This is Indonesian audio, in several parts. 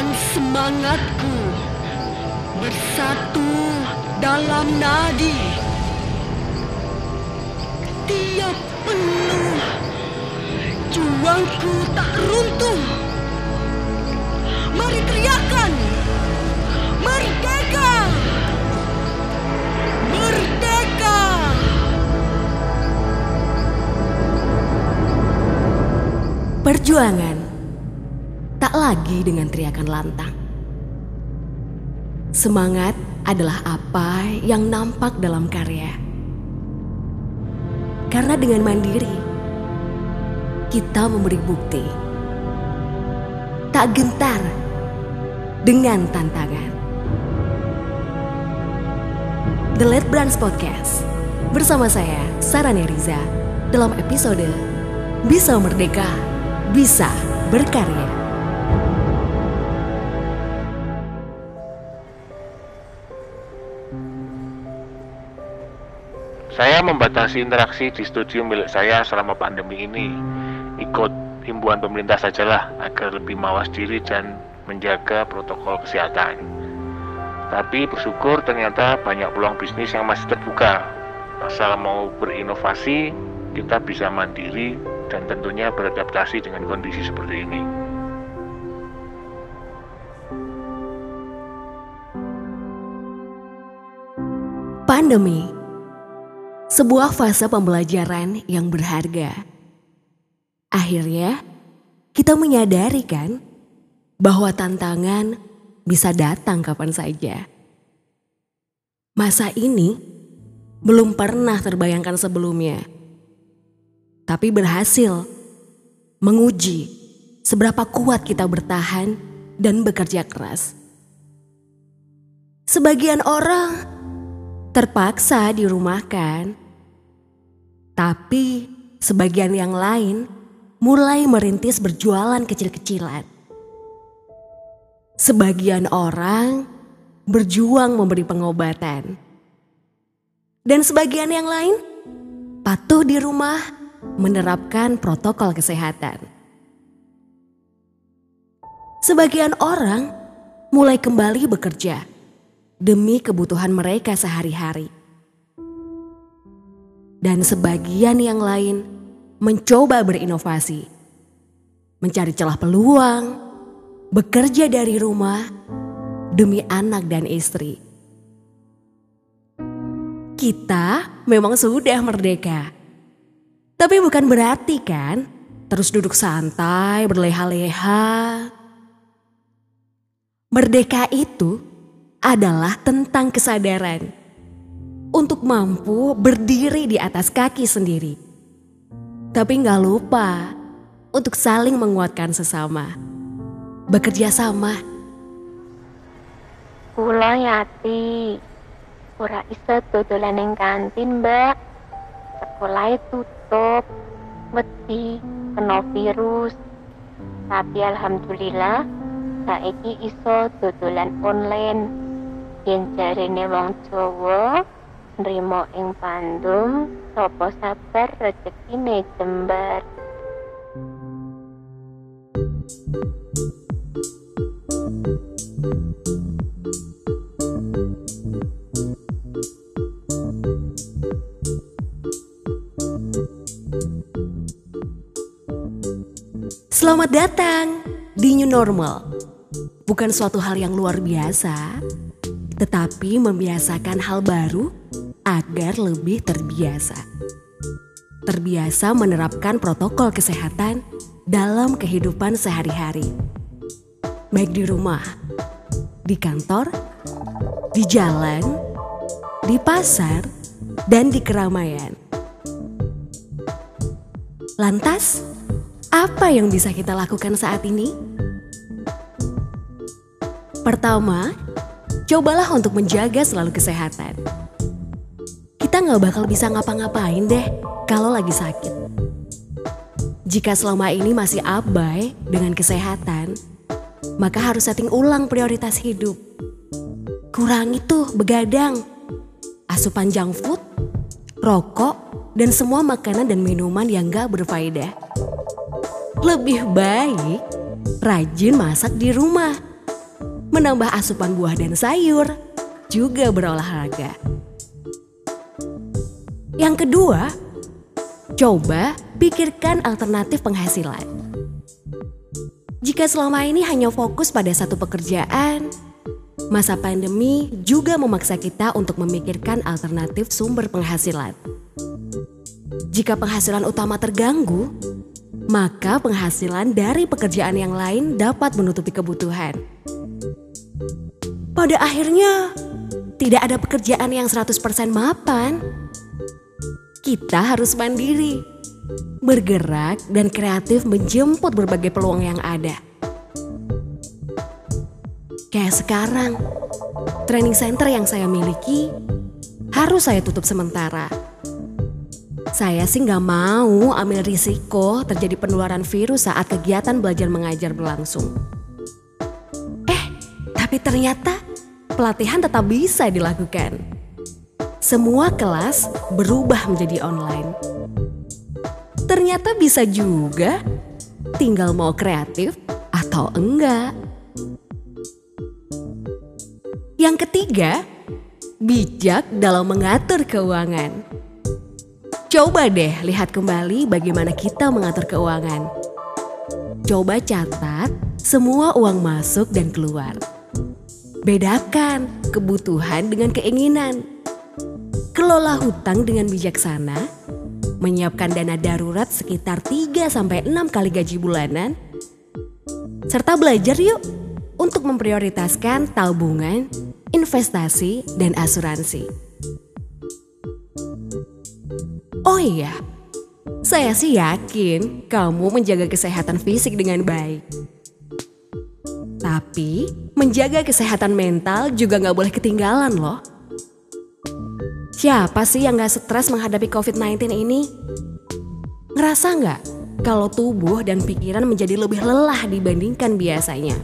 dan semangatku bersatu dalam nadi. Tiap peluh juangku tak runtuh. Mari teriakan, merdeka, merdeka. Perjuangan tak lagi dengan teriakan lantang. Semangat adalah apa yang nampak dalam karya. Karena dengan mandiri, kita memberi bukti. Tak gentar dengan tantangan. The Let Brands Podcast bersama saya, Sarah Riza, dalam episode Bisa Merdeka, Bisa Berkarya. Saya membatasi interaksi di studio milik saya selama pandemi ini. Ikut himbauan pemerintah sajalah agar lebih mawas diri dan menjaga protokol kesehatan. Tapi bersyukur ternyata banyak peluang bisnis yang masih terbuka. Asal mau berinovasi, kita bisa mandiri dan tentunya beradaptasi dengan kondisi seperti ini. Pandemi sebuah fase pembelajaran yang berharga. Akhirnya, kita menyadari kan bahwa tantangan bisa datang kapan saja. Masa ini belum pernah terbayangkan sebelumnya. Tapi berhasil menguji seberapa kuat kita bertahan dan bekerja keras. Sebagian orang terpaksa dirumahkan. Tapi sebagian yang lain mulai merintis berjualan kecil-kecilan. Sebagian orang berjuang memberi pengobatan. Dan sebagian yang lain patuh di rumah menerapkan protokol kesehatan. Sebagian orang mulai kembali bekerja demi kebutuhan mereka sehari-hari. Dan sebagian yang lain mencoba berinovasi, mencari celah peluang, bekerja dari rumah demi anak dan istri. Kita memang sudah merdeka. Tapi bukan berarti kan terus duduk santai, berleha-leha. Merdeka itu adalah tentang kesadaran untuk mampu berdiri di atas kaki sendiri. Tapi nggak lupa untuk saling menguatkan sesama. Bekerja sama. Kula yati, ora isa dodolan ning kantin, Mbak. Sekolah tutup, wedi kena virus. Tapi alhamdulillah saiki iso dodolan online yen jarene wong Jawa nrimo ing pandum sapa sabar rezekine jembar Selamat datang di New Normal. Bukan suatu hal yang luar biasa, tetapi membiasakan hal baru agar lebih terbiasa. Terbiasa menerapkan protokol kesehatan dalam kehidupan sehari-hari, baik di rumah, di kantor, di jalan, di pasar, dan di keramaian. Lantas, apa yang bisa kita lakukan saat ini? Pertama, cobalah untuk menjaga selalu kesehatan. Nggak bakal bisa ngapa-ngapain deh kalau lagi sakit. Jika selama ini masih abai dengan kesehatan, maka harus setting ulang prioritas hidup. Kurangi tuh begadang, asupan junk food, rokok, dan semua makanan dan minuman yang gak berfaedah. Lebih baik rajin masak di rumah menambah asupan buah dan sayur, juga berolahraga. Yang kedua, coba pikirkan alternatif penghasilan. Jika selama ini hanya fokus pada satu pekerjaan, masa pandemi juga memaksa kita untuk memikirkan alternatif sumber penghasilan. Jika penghasilan utama terganggu, maka penghasilan dari pekerjaan yang lain dapat menutupi kebutuhan. Pada akhirnya, tidak ada pekerjaan yang 100% mapan. Kita harus mandiri, bergerak dan kreatif menjemput berbagai peluang yang ada. Kayak sekarang, training center yang saya miliki harus saya tutup sementara. Saya sih nggak mau ambil risiko terjadi penularan virus saat kegiatan belajar mengajar berlangsung. Eh, tapi ternyata pelatihan tetap bisa dilakukan. Semua kelas berubah menjadi online. Ternyata bisa juga, tinggal mau kreatif atau enggak. Yang ketiga, bijak dalam mengatur keuangan. Coba deh lihat kembali bagaimana kita mengatur keuangan. Coba catat semua uang masuk dan keluar. Bedakan kebutuhan dengan keinginan. Kelola hutang dengan bijaksana. Menyiapkan dana darurat sekitar 3-6 kali gaji bulanan. Serta belajar yuk untuk memprioritaskan tabungan, investasi, dan asuransi. Oh iya, saya sih yakin kamu menjaga kesehatan fisik dengan baik. Tapi menjaga kesehatan mental juga nggak boleh ketinggalan loh. Siapa sih yang nggak stres menghadapi COVID-19 ini? Ngerasa nggak kalau tubuh dan pikiran menjadi lebih lelah dibandingkan biasanya?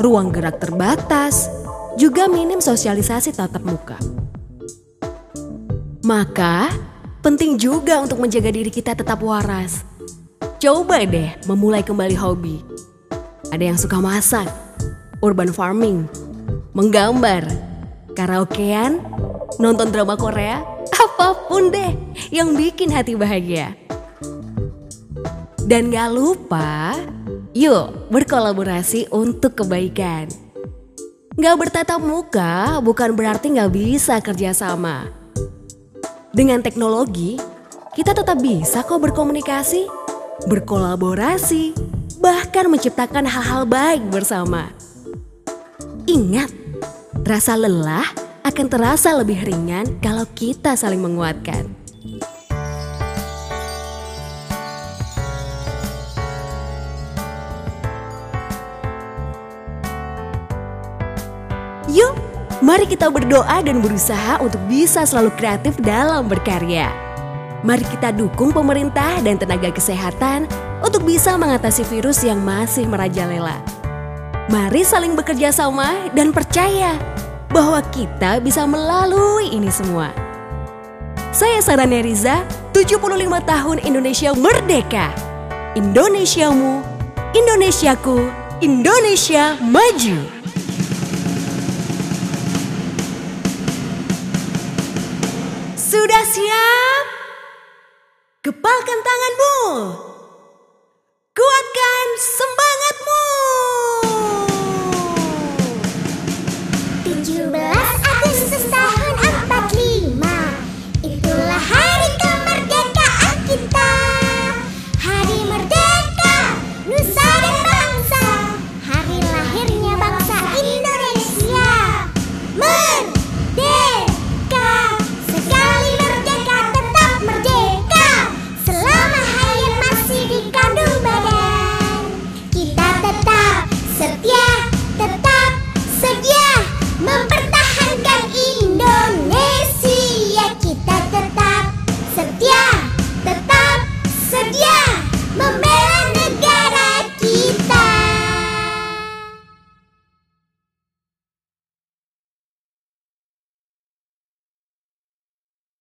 Ruang gerak terbatas, juga minim sosialisasi tatap muka. Maka penting juga untuk menjaga diri kita tetap waras. Coba deh memulai kembali hobi. Ada yang suka masak, urban farming, menggambar, karaokean, nonton drama Korea, apa pun deh yang bikin hati bahagia. Dan gak lupa, yuk berkolaborasi untuk kebaikan. Gak bertatap muka bukan berarti gak bisa kerjasama. Dengan teknologi, kita tetap bisa kok berkomunikasi, berkolaborasi, bahkan menciptakan hal-hal baik bersama. Ingat, rasa lelah akan terasa lebih ringan kalau kita saling menguatkan. Yuk, Mari kita berdoa dan berusaha untuk bisa selalu kreatif dalam berkarya. Mari kita dukung pemerintah dan tenaga kesehatan untuk bisa mengatasi virus yang masih merajalela. Mari saling bekerja sama dan percaya bahwa kita bisa melalui ini semua. Saya Sarania Riza, 75 tahun Indonesia Merdeka. Indonesiamu, Indonesiaku, Indonesia maju. Sudah siap? Kepalkan tanganmu.